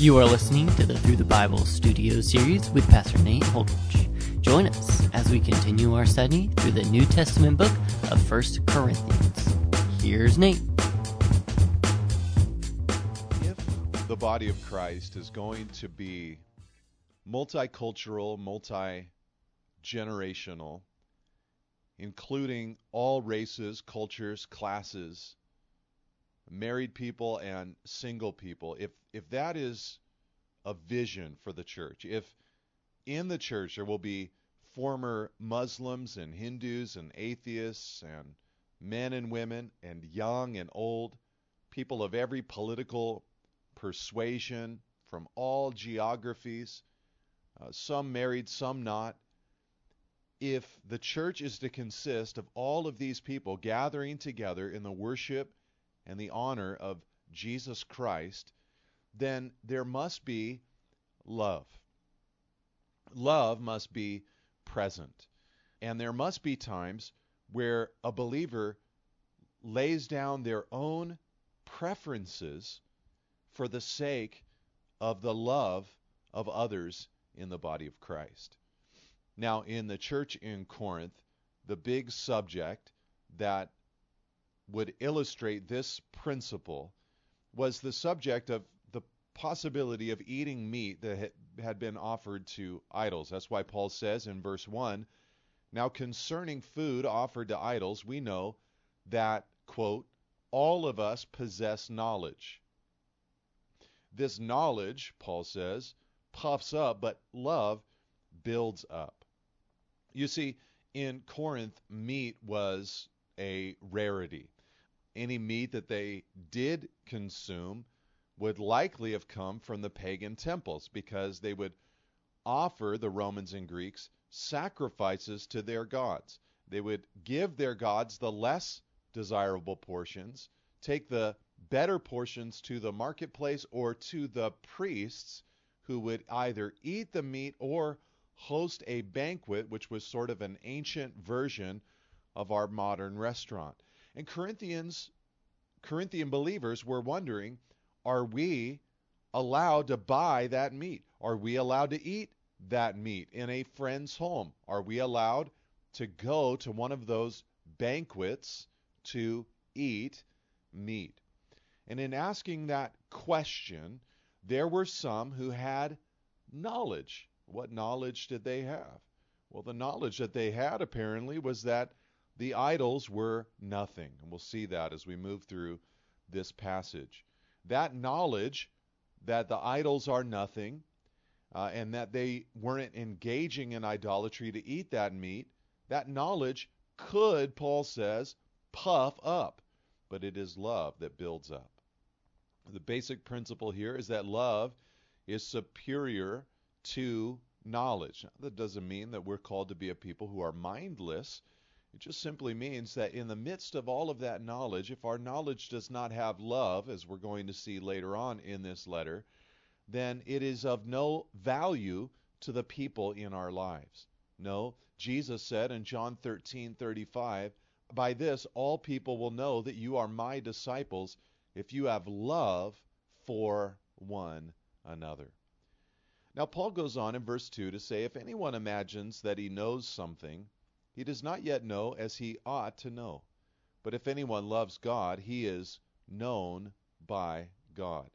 You are listening to the Through the Bible studio series with Pastor Nate Holdridge. Join us as we continue our study through the New Testament book of 1 Corinthians. Here's Nate. If the body of Christ is going to be multicultural, multi generational, including all races, cultures, classes, married people and single people, if if that is a vision for the church, if in the church there will be former Muslims and Hindus and atheists and men and women and young and old, people of every political persuasion from all geographies, uh, some married, some not. If the church is to consist of all of these people gathering together in the worship and the honor of Jesus Christ, then there must be love. Love must be present. And there must be times where a believer lays down their own preferences for the sake of the love of others in the body of Christ. Now, in the church in Corinth, the big subject that would illustrate this principle was the subject of the possibility of eating meat that had been offered to idols. That's why Paul says in verse 1 Now concerning food offered to idols, we know that, quote, all of us possess knowledge. This knowledge, Paul says, puffs up, but love builds up. You see, in Corinth, meat was a rarity any meat that they did consume would likely have come from the pagan temples because they would offer the Romans and Greeks sacrifices to their gods. They would give their gods the less desirable portions, take the better portions to the marketplace or to the priests who would either eat the meat or host a banquet, which was sort of an ancient version of our modern restaurant. And Corinthians, Corinthian believers were wondering, are we allowed to buy that meat? Are we allowed to eat that meat in a friend's home? Are we allowed to go to one of those banquets to eat meat? And in asking that question, there were some who had knowledge. What knowledge did they have? Well, the knowledge that they had apparently was that the idols were nothing. And we'll see that as we move through this passage. That knowledge that the idols are nothing uh, and that they weren't engaging in idolatry to eat that meat, that knowledge could, Paul says, puff up. But it is love that builds up. The basic principle here is that love is superior to knowledge. Now, that doesn't mean that we're called to be a people who are mindless it just simply means that in the midst of all of that knowledge, if our knowledge does not have love, as we're going to see later on in this letter, then it is of no value to the people in our lives. No, Jesus said in John 13:35, "By this all people will know that you are my disciples if you have love for one another." Now Paul goes on in verse 2 to say if anyone imagines that he knows something, he does not yet know as he ought to know. But if anyone loves God, he is known by God.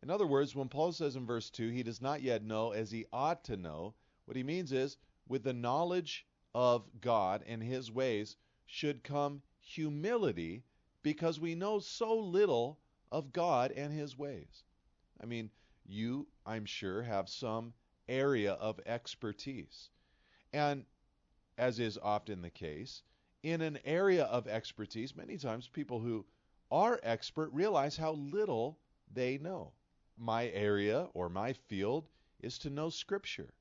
In other words, when Paul says in verse 2, he does not yet know as he ought to know, what he means is, with the knowledge of God and his ways should come humility because we know so little of God and his ways. I mean, you, I'm sure, have some area of expertise. And as is often the case, in an area of expertise, many times people who are expert realize how little they know. My area or my field is to know Scripture.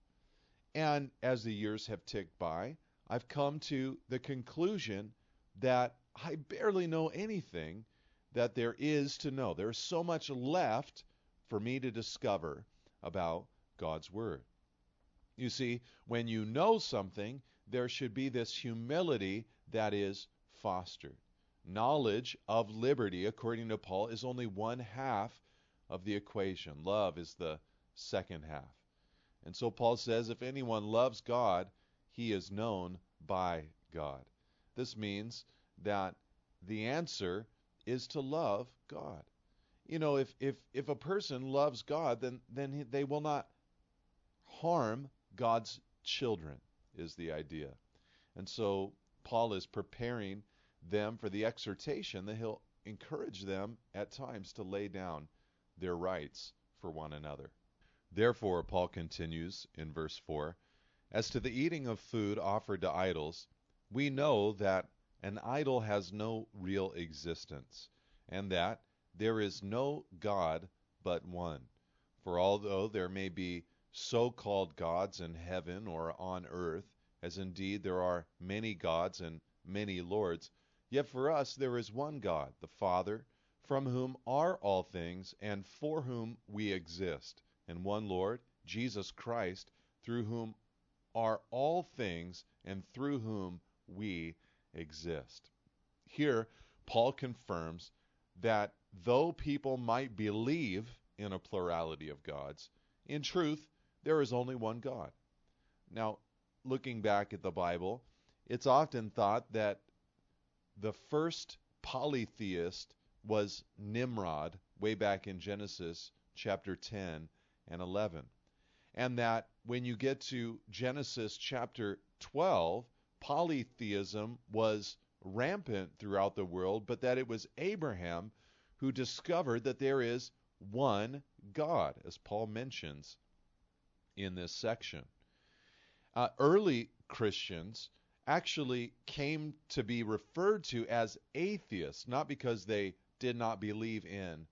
And as the years have ticked by, I've come to the conclusion that I barely know anything that there is to know. There's so much left for me to discover about God's Word. You see, when you know something, there should be this humility that is fostered. knowledge of liberty, according to Paul, is only one half of the equation. Love is the second half. And so Paul says if anyone loves God, he is known by God. This means that the answer is to love God. You know, if if if a person loves God, then then they will not harm God's children is the idea. And so Paul is preparing them for the exhortation that he'll encourage them at times to lay down their rights for one another. Therefore, Paul continues in verse 4 As to the eating of food offered to idols, we know that an idol has no real existence, and that there is no God but one. For although there may be so called gods in heaven or on earth, as indeed there are many gods and many lords, yet for us there is one God, the Father, from whom are all things, and for whom we exist, and one Lord, Jesus Christ, through whom are all things, and through whom we exist. Here, Paul confirms that though people might believe in a plurality of gods, in truth, there is only one God. Now, looking back at the Bible, it's often thought that the first polytheist was Nimrod, way back in Genesis chapter 10 and 11. And that when you get to Genesis chapter 12, polytheism was rampant throughout the world, but that it was Abraham who discovered that there is one God, as Paul mentions in this section. Uh, early Christians actually came to be referred to as atheists, not because they did not believe in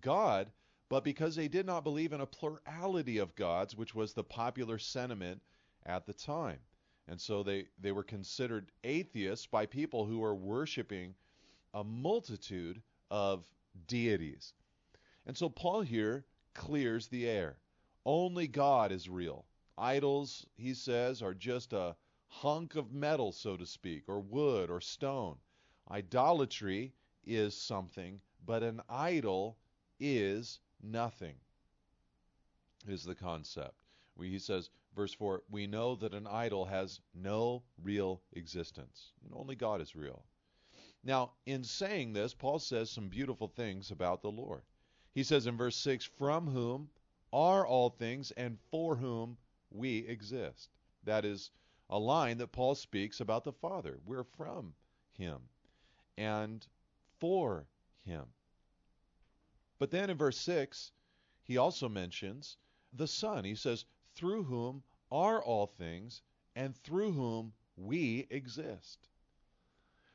God, but because they did not believe in a plurality of gods, which was the popular sentiment at the time. And so they, they were considered atheists by people who were worshiping a multitude of deities. And so Paul here clears the air. Only God is real. Idols, he says, are just a hunk of metal, so to speak, or wood or stone. Idolatry is something, but an idol is nothing, is the concept. he says, verse 4, we know that an idol has no real existence, and only God is real. Now, in saying this, Paul says some beautiful things about the Lord. He says in verse 6, from whom are all things and for whom we exist. That is a line that Paul speaks about the Father. We're from him and for him. But then in verse 6, he also mentions the Son. He says, through whom are all things and through whom we exist.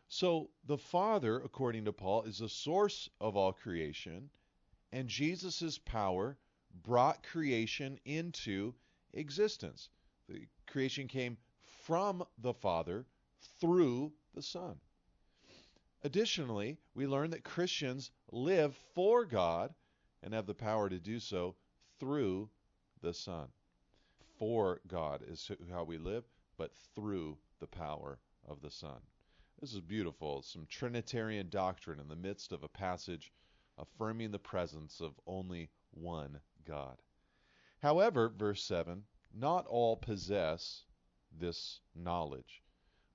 So the Father, according to Paul, is the source of all creation, and Jesus' power brought creation into existence. The creation came from the Father through the Son. Additionally, we learn that Christians live for God and have the power to do so through the Son. For God is how we live, but through the power of the Son. This is beautiful. Some Trinitarian doctrine in the midst of a passage affirming the presence of only one God. However, verse 7, not all possess this knowledge,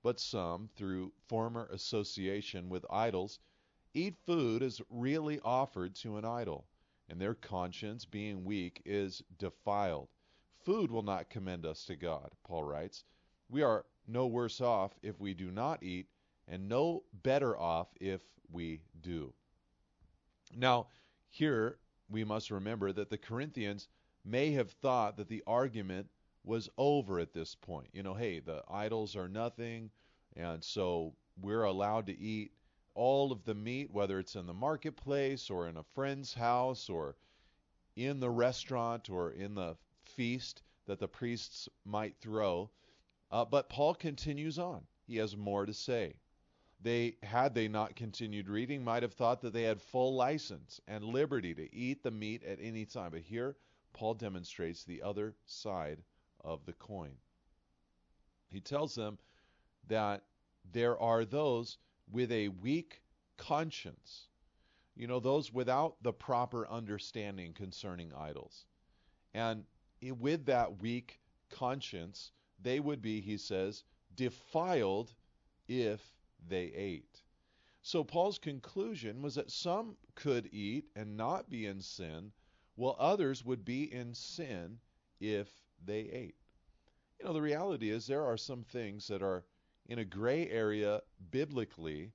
but some, through former association with idols, eat food as really offered to an idol, and their conscience, being weak, is defiled. Food will not commend us to God, Paul writes. We are no worse off if we do not eat, and no better off if we do. Now, here we must remember that the Corinthians may have thought that the argument was over at this point. You know, hey, the idols are nothing, and so we're allowed to eat all of the meat, whether it's in the marketplace or in a friend's house or in the restaurant or in the feast that the priests might throw. Uh, but Paul continues on. He has more to say they had they not continued reading might have thought that they had full license and liberty to eat the meat at any time but here paul demonstrates the other side of the coin he tells them that there are those with a weak conscience. You know, those without the proper understanding concerning idols. And with that weak conscience, they would be, he says, defiled if they ate. So Paul's conclusion was that some could eat and not be in sin, while others would be in sin if they ate. You know, the reality is there are some things that are in a gray area biblically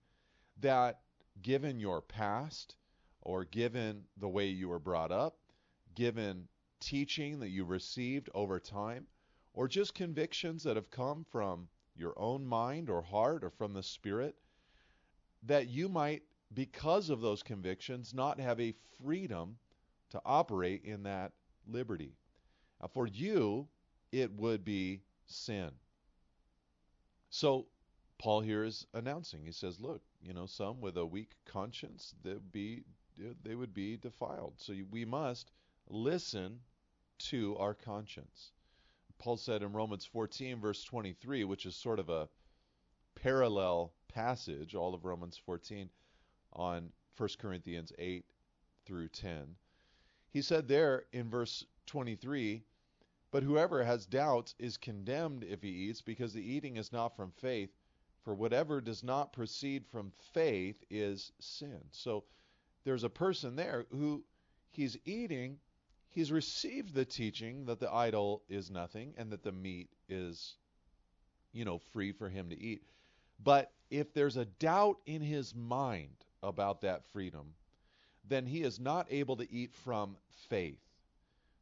that, given your past or given the way you were brought up, given teaching that you received over time, or just convictions that have come from your own mind or heart or from the Spirit, that you might, because of those convictions, not have a freedom to operate in that liberty. Now, for you, it would be sin. So, Paul here is announcing. He says, "Look, you know, some with a weak conscience, they be they would be defiled. So we must listen to our conscience." Paul said in Romans 14 verse 23, which is sort of a parallel passage, all of Romans 14 on 1 Corinthians 8 through 10. He said there in verse 23, but whoever has doubts is condemned if he eats, because the eating is not from faith. For whatever does not proceed from faith is sin. So there's a person there who he's eating, he's received the teaching that the idol is nothing and that the meat is, you know, free for him to eat. But if there's a doubt in his mind about that freedom, then he is not able to eat from faith.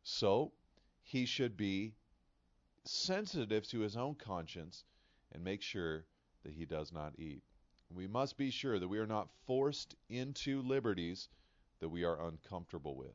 So he should be sensitive to his own conscience and make sure that he does not eat. We must be sure that we are not forced into liberties that we are uncomfortable with.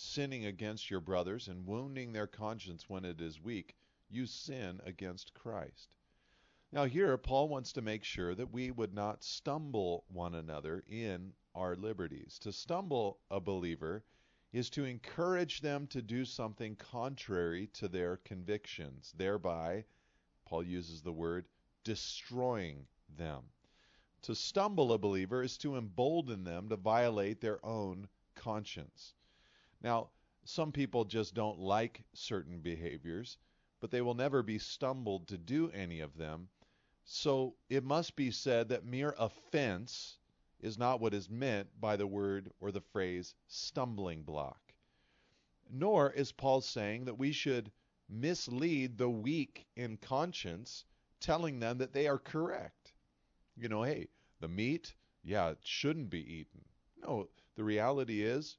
sinning against your brothers and wounding their conscience when it is weak, you sin against Christ. Now, here, Paul wants to make sure that we would not stumble one another in our liberties. To stumble a believer is to encourage them to do something contrary to their convictions, thereby, Paul uses the word, destroying them. To stumble a believer is to embolden them to violate their own conscience. Now, some people just don't like certain behaviors, but they will never be stumbled to do any of them so it must be said that mere offense is not what is meant by the word or the phrase stumbling block. Nor is Paul saying that we should mislead the weak in conscience, telling them that they are correct. You know, hey, the meat, yeah, it shouldn't be eaten. No, the reality is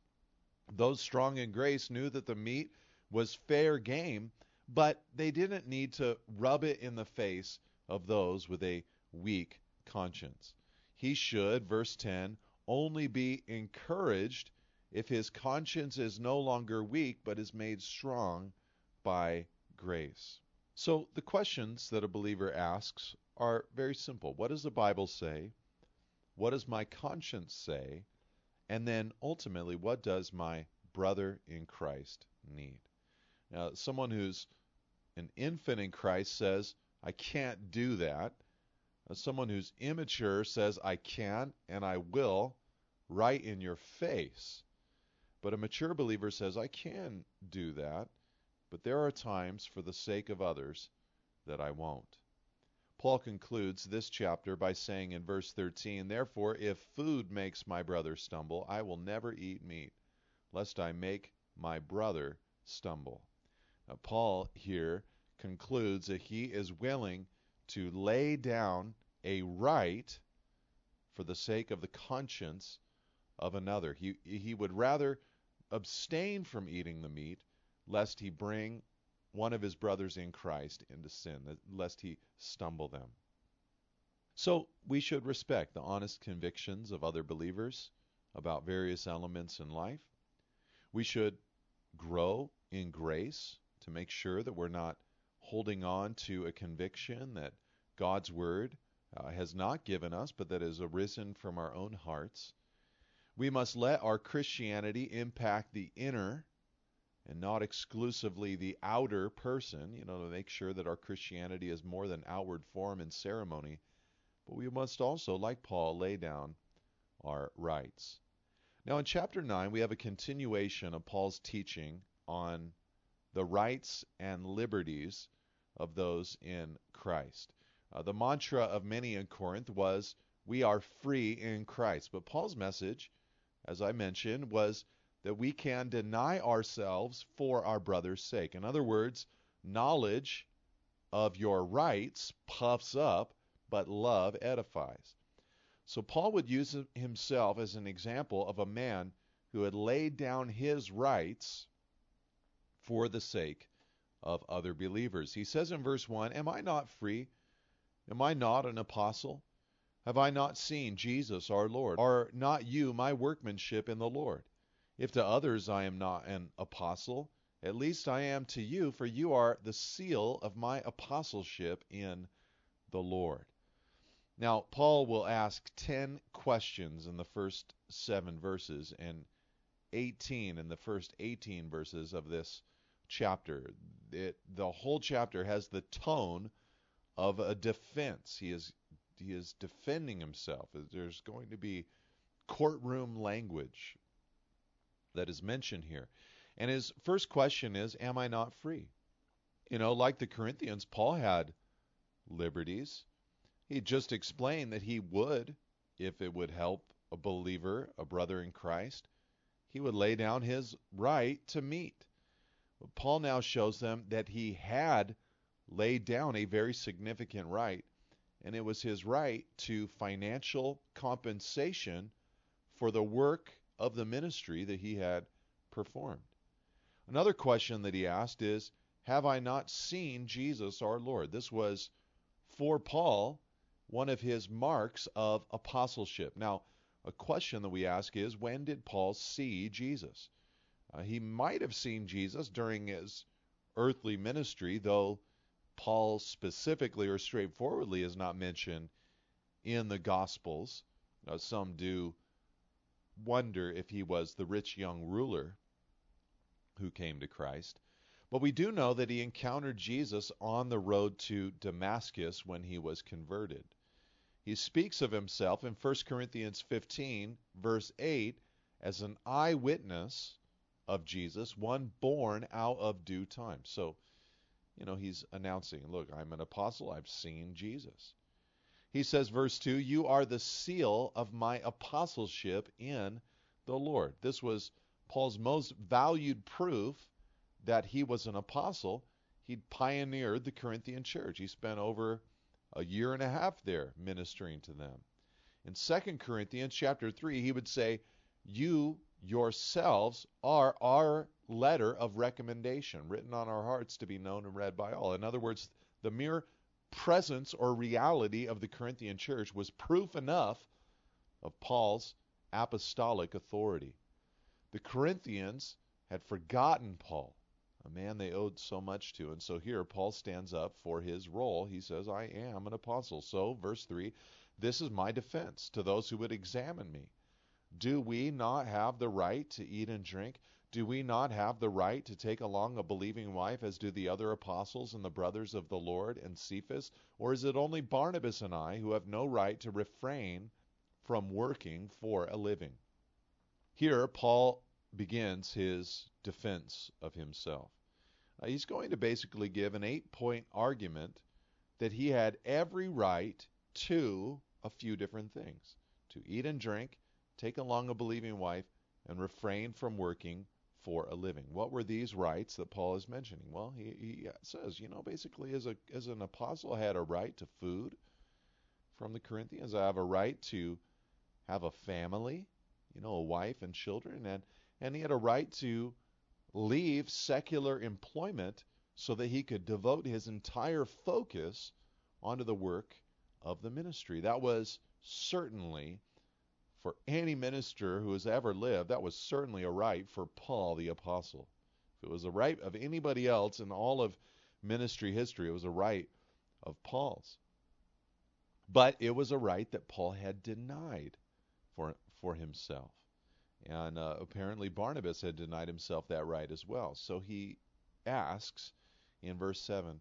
those strong in grace knew that the meat was fair game, but they didn't need to rub it in the face of those with a weak conscience. He should, verse 10, only be encouraged if his conscience is no longer weak but is made strong by grace. So the questions that a believer asks are very simple. What does the Bible say? What does my conscience say? And then ultimately, what does my brother in Christ need? Now, someone who's an infant in Christ says, I can't do that. Uh, someone who's immature says, I can and I will, right in your face. But a mature believer says, I can do that, but there are times for the sake of others that I won't. Paul concludes this chapter by saying in verse 13, Therefore, if food makes my brother stumble, I will never eat meat, lest I make my brother stumble. Now, Paul here concludes that he is willing to lay down a right for the sake of the conscience of another. He, he would rather abstain from eating the meat lest he bring one of his brothers in Christ into sin, lest he stumble them. So we should respect the honest convictions of other believers about various elements in life. We should grow in grace to make sure that we're not holding on to a conviction that God's Word uh, has not given us, but that has arisen from our own hearts. We must let our Christianity impact the inner and not exclusively the outer person, you know, to make sure that our Christianity is more than outward form and ceremony. But we must also, like Paul, lay down our rights. Now, in chapter 9, we have a continuation of Paul's teaching on the rights and liberties of those in Christ. Uh, the mantra of many in Corinth was, We are free in Christ. But Paul's message, as I mentioned, was that we can deny ourselves for our brother's sake. In other words, knowledge of your rights puffs up, but love edifies. So Paul would use himself as an example of a man who had laid down his rights for the sake of other believers. He says in verse 1 Am I not free? Am I not an apostle? Have I not seen Jesus our Lord? Are not you my workmanship in the Lord? If to others I am not an apostle, at least I am to you, for you are the seal of my apostleship in the Lord. Now, Paul will ask 10 questions in the first seven verses and 18 in the first 18 verses of this chapter. It, the whole chapter has the tone of a defense. He is he is defending himself. There's going to be courtroom language that is mentioned here. And his first question is, Am I not free? You know, like the Corinthians, Paul had liberties. He just explained that he would, if it would help a believer, a brother in Christ, he would lay down his right to meat. But Paul now shows them that he had laid down a very significant right, and it was his right to financial compensation for the work of the ministry that he had performed. Another question that he asked is Have I not seen Jesus our Lord? This was for Paul one of his marks of apostleship. Now, a question that we ask is when did Paul see Jesus? Uh, he might have seen Jesus during his earthly ministry, though Paul specifically or straightforwardly is not mentioned in the Gospels. Some do wonder if he was the rich young ruler who came to Christ. But we do know that he encountered Jesus on the road to Damascus when he was converted. He speaks of himself in 1 Corinthians 15, verse 8, as an eyewitness of Jesus, one born out of due time. So, you know, he's announcing, look, I'm an apostle, I've seen Jesus. He says, verse 2, You are the seal of my apostleship in the Lord. This was Paul's most valued proof that he was an apostle. He'd pioneered the Corinthian church. He spent over a year and a half there ministering to them. In 2 Corinthians chapter 3, he would say, You yourselves are our letter of recommendation, written on our hearts to be known and read by all. In other words, the mere presence or reality of the Corinthian church was proof enough of Paul's apostolic authority. The Corinthians had forgotten Paul a man they owed so much to. And so here Paul stands up for his role. He says, I am an apostle. So, verse 3 this is my defense to those who would examine me. Do we not have the right to eat and drink? Do we not have the right to take along a believing wife, as do the other apostles and the brothers of the Lord and Cephas? Or is it only Barnabas and I who have no right to refrain from working for a living? Here, Paul begins his defense of himself. Uh, he's going to basically give an eight point argument that he had every right to a few different things to eat and drink, take along a believing wife, and refrain from working for a living. What were these rights that Paul is mentioning? Well, he, he says, you know, basically as a as an apostle, I had a right to food from the Corinthians. I have a right to have a family, you know, a wife and children, and and he had a right to leave secular employment so that he could devote his entire focus onto the work of the ministry. That was certainly for any minister who has ever lived, that was certainly a right for Paul the apostle. If it was a right of anybody else in all of ministry history, it was a right of Paul's. But it was a right that Paul had denied for for himself. And uh, apparently Barnabas had denied himself that right as well. So he asks in verse 7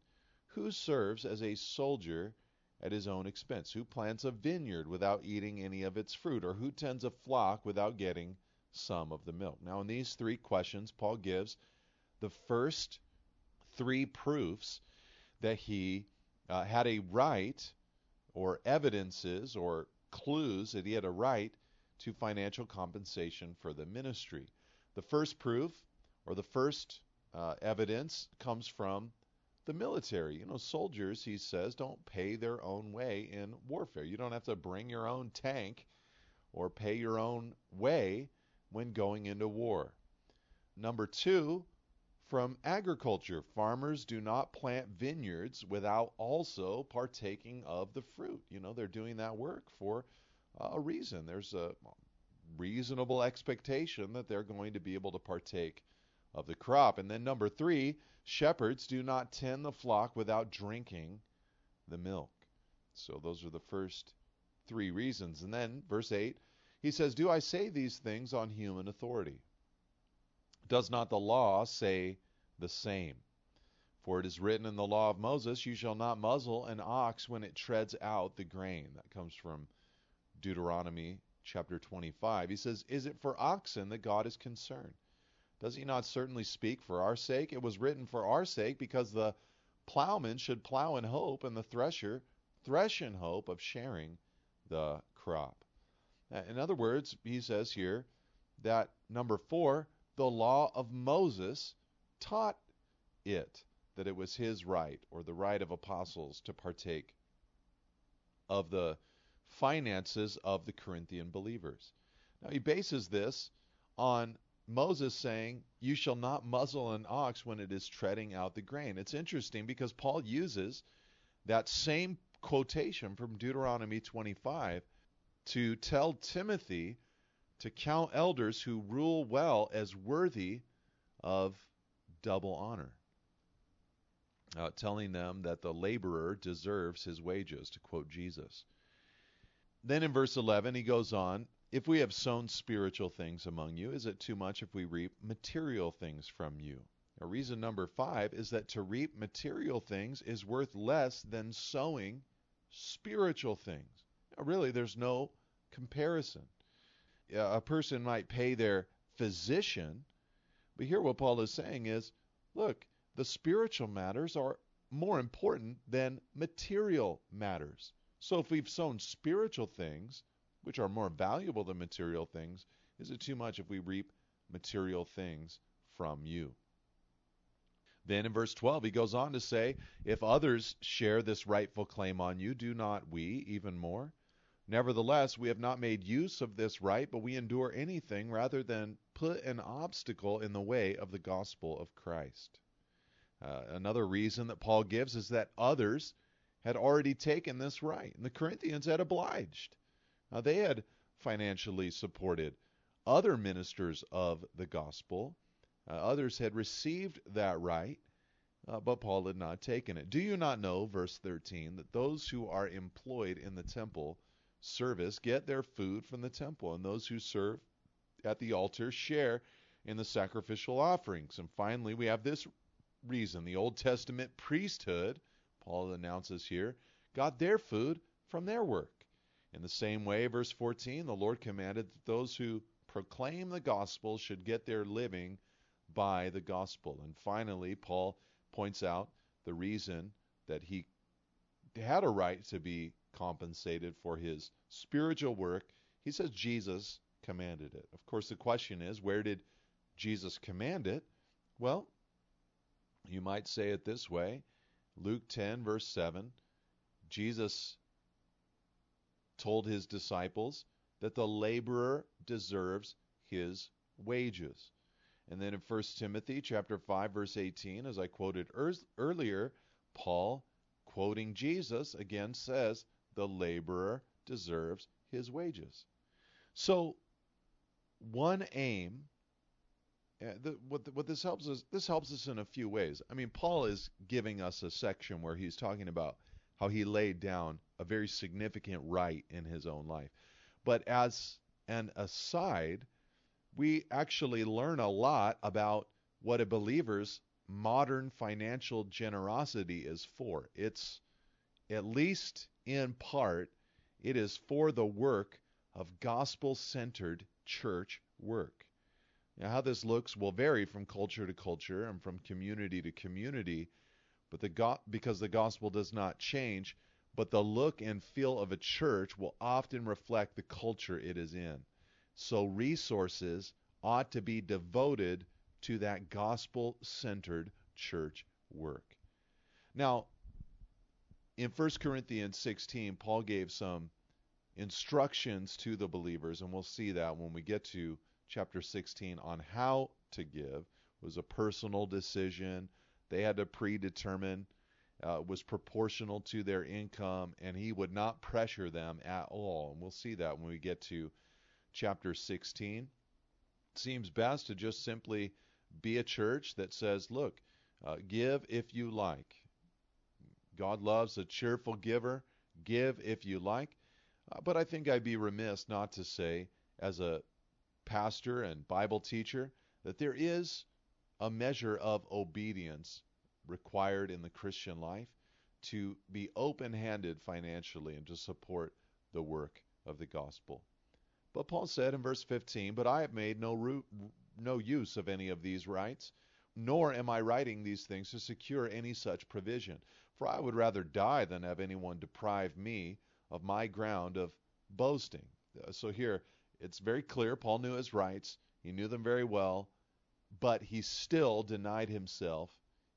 Who serves as a soldier at his own expense? Who plants a vineyard without eating any of its fruit? Or who tends a flock without getting some of the milk? Now, in these three questions, Paul gives the first three proofs that he uh, had a right, or evidences, or clues that he had a right to financial compensation for the ministry. The first proof, or the first uh, evidence, comes from the military. You know, soldiers, he says, don't pay their own way in warfare. You don't have to bring your own tank or pay your own way when going into war. Number two, from agriculture, farmers do not plant vineyards without also partaking of the fruit. You know, they're doing that work for uh, a reason. There's a reasonable expectation that they're going to be able to partake of the crop. And then number three, shepherds do not tend the flock without drinking the milk. So those are the first three reasons. And then verse 8, he says, Do I say these things on human authority? Does not the law say the same? For it is written in the law of Moses, You shall not muzzle an ox when it treads out the grain. That comes from Deuteronomy chapter 25. He says, Is it for oxen that God is concerned? Does he not certainly speak for our sake? It was written for our sake because the plowman should plow in hope and the thresher thresh in hope of sharing the crop. In other words, he says here that number four, the law of Moses taught it that it was his right or the right of apostles to partake of the finances of the Corinthian believers. Now, he bases this on Moses saying, You shall not muzzle an ox when it is treading out the grain. It's interesting because Paul uses that same quotation from Deuteronomy 25 to tell Timothy to count elders who rule well as worthy of double honor. Uh, telling them that the laborer deserves his wages, to quote Jesus. Then in verse 11, he goes on If we have sown spiritual things among you, is it too much if we reap material things from you? Now, reason number five is that to reap material things is worth less than sowing spiritual things. Now, really, there's no comparison. A person might pay their physician, but here what Paul is saying is look, the spiritual matters are more important than material matters. So if we've sown spiritual things, which are more valuable than material things, is it too much if we reap material things from you? Then in verse 12, he goes on to say, If others share this rightful claim on you, do not we even more? Nevertheless, we have not made use of this right, but we endure anything rather than put an obstacle in the way of the gospel of Christ. Uh, another reason that Paul gives is that others had already taken this right, and the Corinthians had obliged. Now, they had financially supported other ministers of the gospel. Uh, others had received that right, uh, but Paul had not taken it. Do you not know, verse 13, that those who are employed in the temple service get their food from the temple, and those who serve at the altar share in the sacrificial offerings? And finally, we have this reason the Old Testament priesthood Paul announces here, got their food from their work. In the same way, verse 14, the Lord commanded that those who proclaim the gospel should get their living by the gospel. And finally, Paul points out the reason that he had a right to be compensated for his spiritual work. He says Jesus commanded it. Of course, the question is where did Jesus command it? Well, you might say it this way Luke 10, verse 7, Jesus told his disciples that the laborer deserves his wages. And then in 1 Timothy chapter 5 verse 18 as I quoted er- earlier, Paul quoting Jesus again says the laborer deserves his wages. So, one aim. Uh, the, what, the, what this helps us this helps us in a few ways. I mean, Paul is giving us a section where he's talking about how he laid down a very significant right in his own life. But as an aside, we actually learn a lot about what a believer's modern financial generosity is for. It's at least in part, it is for the work of gospel centered church work. Now, how this looks will vary from culture to culture and from community to community, but the go- because the gospel does not change, but the look and feel of a church will often reflect the culture it is in. So resources ought to be devoted to that gospel centered church work. Now, in 1 Corinthians 16, Paul gave some instructions to the believers, and we'll see that when we get to chapter 16 on how to give. It was a personal decision. They had to predetermine, uh, was proportional to their income, and he would not pressure them at all. And we'll see that when we get to chapter 16. It seems best to just simply be a church that says, look, uh, give if you like. God loves a cheerful giver. Give if you like. Uh, but I think I'd be remiss not to say, as a pastor and Bible teacher that there is a measure of obedience required in the Christian life to be open handed financially and to support the work of the gospel. But Paul said in verse 15, But I have made no, root, no use of any of these rights, nor am I writing these things to secure any such provision. For I would rather die than have anyone deprive me of my ground of boasting. Uh, so here, it's very clear Paul knew his rights, he knew them very well, but he still denied himself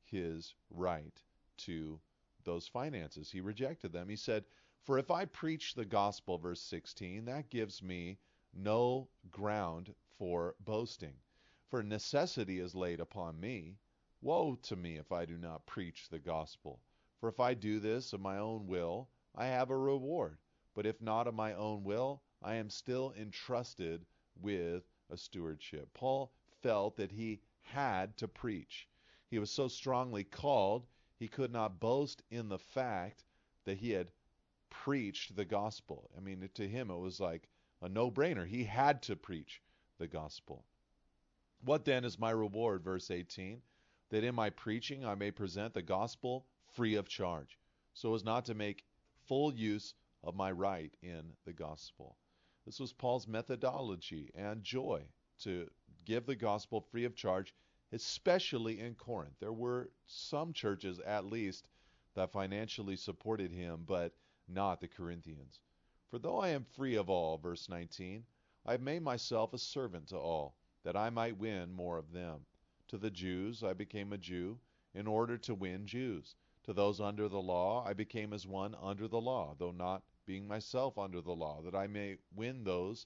his right to those finances. He rejected them. He said, For if I preach the gospel, verse 16, that gives me no ground for boasting. For necessity is laid upon me. Woe to me if I do not preach the gospel. For if I do this of my own will, I have a reward. But if not of my own will, I am still entrusted with a stewardship. Paul felt that he had to preach. He was so strongly called, he could not boast in the fact that he had preached the gospel. I mean, to him, it was like a no brainer. He had to preach the gospel. What then is my reward? Verse 18 that in my preaching I may present the gospel free of charge, so as not to make full use of my right in the gospel. This was Paul's methodology and joy to give the gospel free of charge, especially in Corinth. There were some churches, at least, that financially supported him, but not the Corinthians. For though I am free of all, verse 19, I have made myself a servant to all, that I might win more of them. To the Jews I became a Jew, in order to win Jews. To those under the law I became as one under the law, though not being myself under the law, that I may win those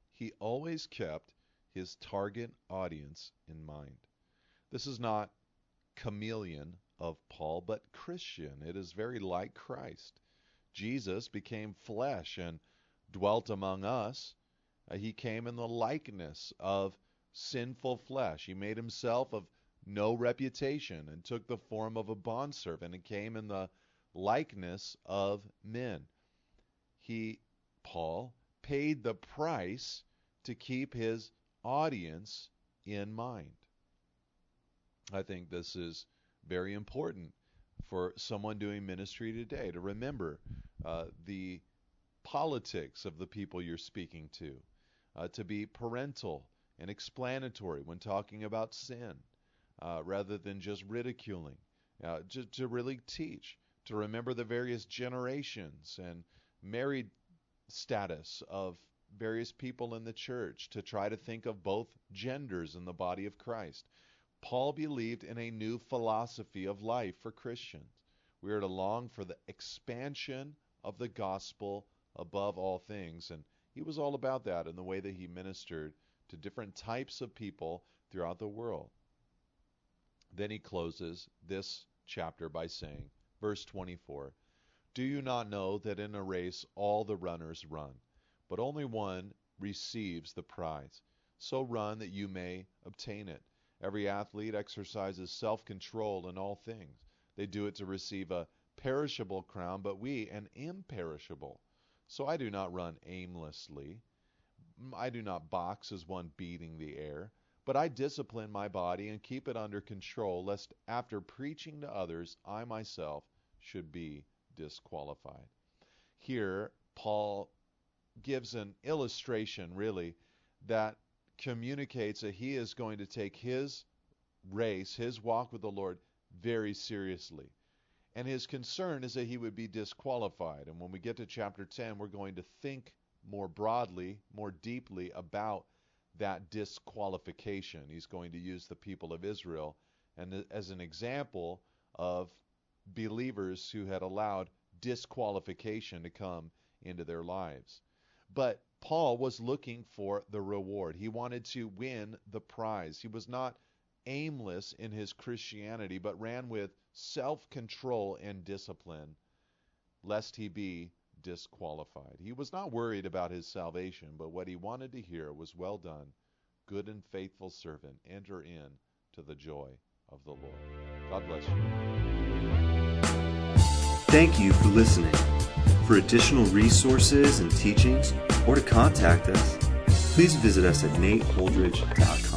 He always kept his target audience in mind. This is not chameleon of Paul, but Christian. It is very like Christ. Jesus became flesh and dwelt among us. Uh, he came in the likeness of sinful flesh. He made himself of no reputation and took the form of a bondservant and came in the likeness of men. He, Paul, paid the price to keep his audience in mind. I think this is very important for someone doing ministry today to remember uh, the politics of the people you're speaking to, uh, to be parental and explanatory when talking about sin, uh, rather than just ridiculing, uh, to, to really teach to remember the various generations and married status of various people in the church to try to think of both genders in the body of Christ. Paul believed in a new philosophy of life for Christians. We are to long for the expansion of the gospel above all things. And he was all about that in the way that he ministered to different types of people throughout the world. Then he closes this chapter by saying, verse 24, Do you not know that in a race all the runners run, but only one receives the prize? So run that you may obtain it. Every athlete exercises self control in all things. They do it to receive a perishable crown, but we an imperishable. So I do not run aimlessly. I do not box as one beating the air, but I discipline my body and keep it under control, lest after preaching to others, I myself should be disqualified. Here, Paul gives an illustration, really, that communicates that he is going to take his race, his walk with the Lord, very seriously. And his concern is that he would be disqualified. And when we get to chapter 10, we're going to think more broadly, more deeply about that disqualification. He's going to use the people of Israel and as an example of believers who had allowed disqualification to come into their lives. But Paul was looking for the reward. He wanted to win the prize. He was not aimless in his Christianity, but ran with self control and discipline, lest he be disqualified. He was not worried about his salvation, but what he wanted to hear was, Well done, good and faithful servant. Enter in to the joy of the Lord. God bless you. Thank you for listening. For additional resources and teachings, or to contact us, please visit us at nateholdridge.com.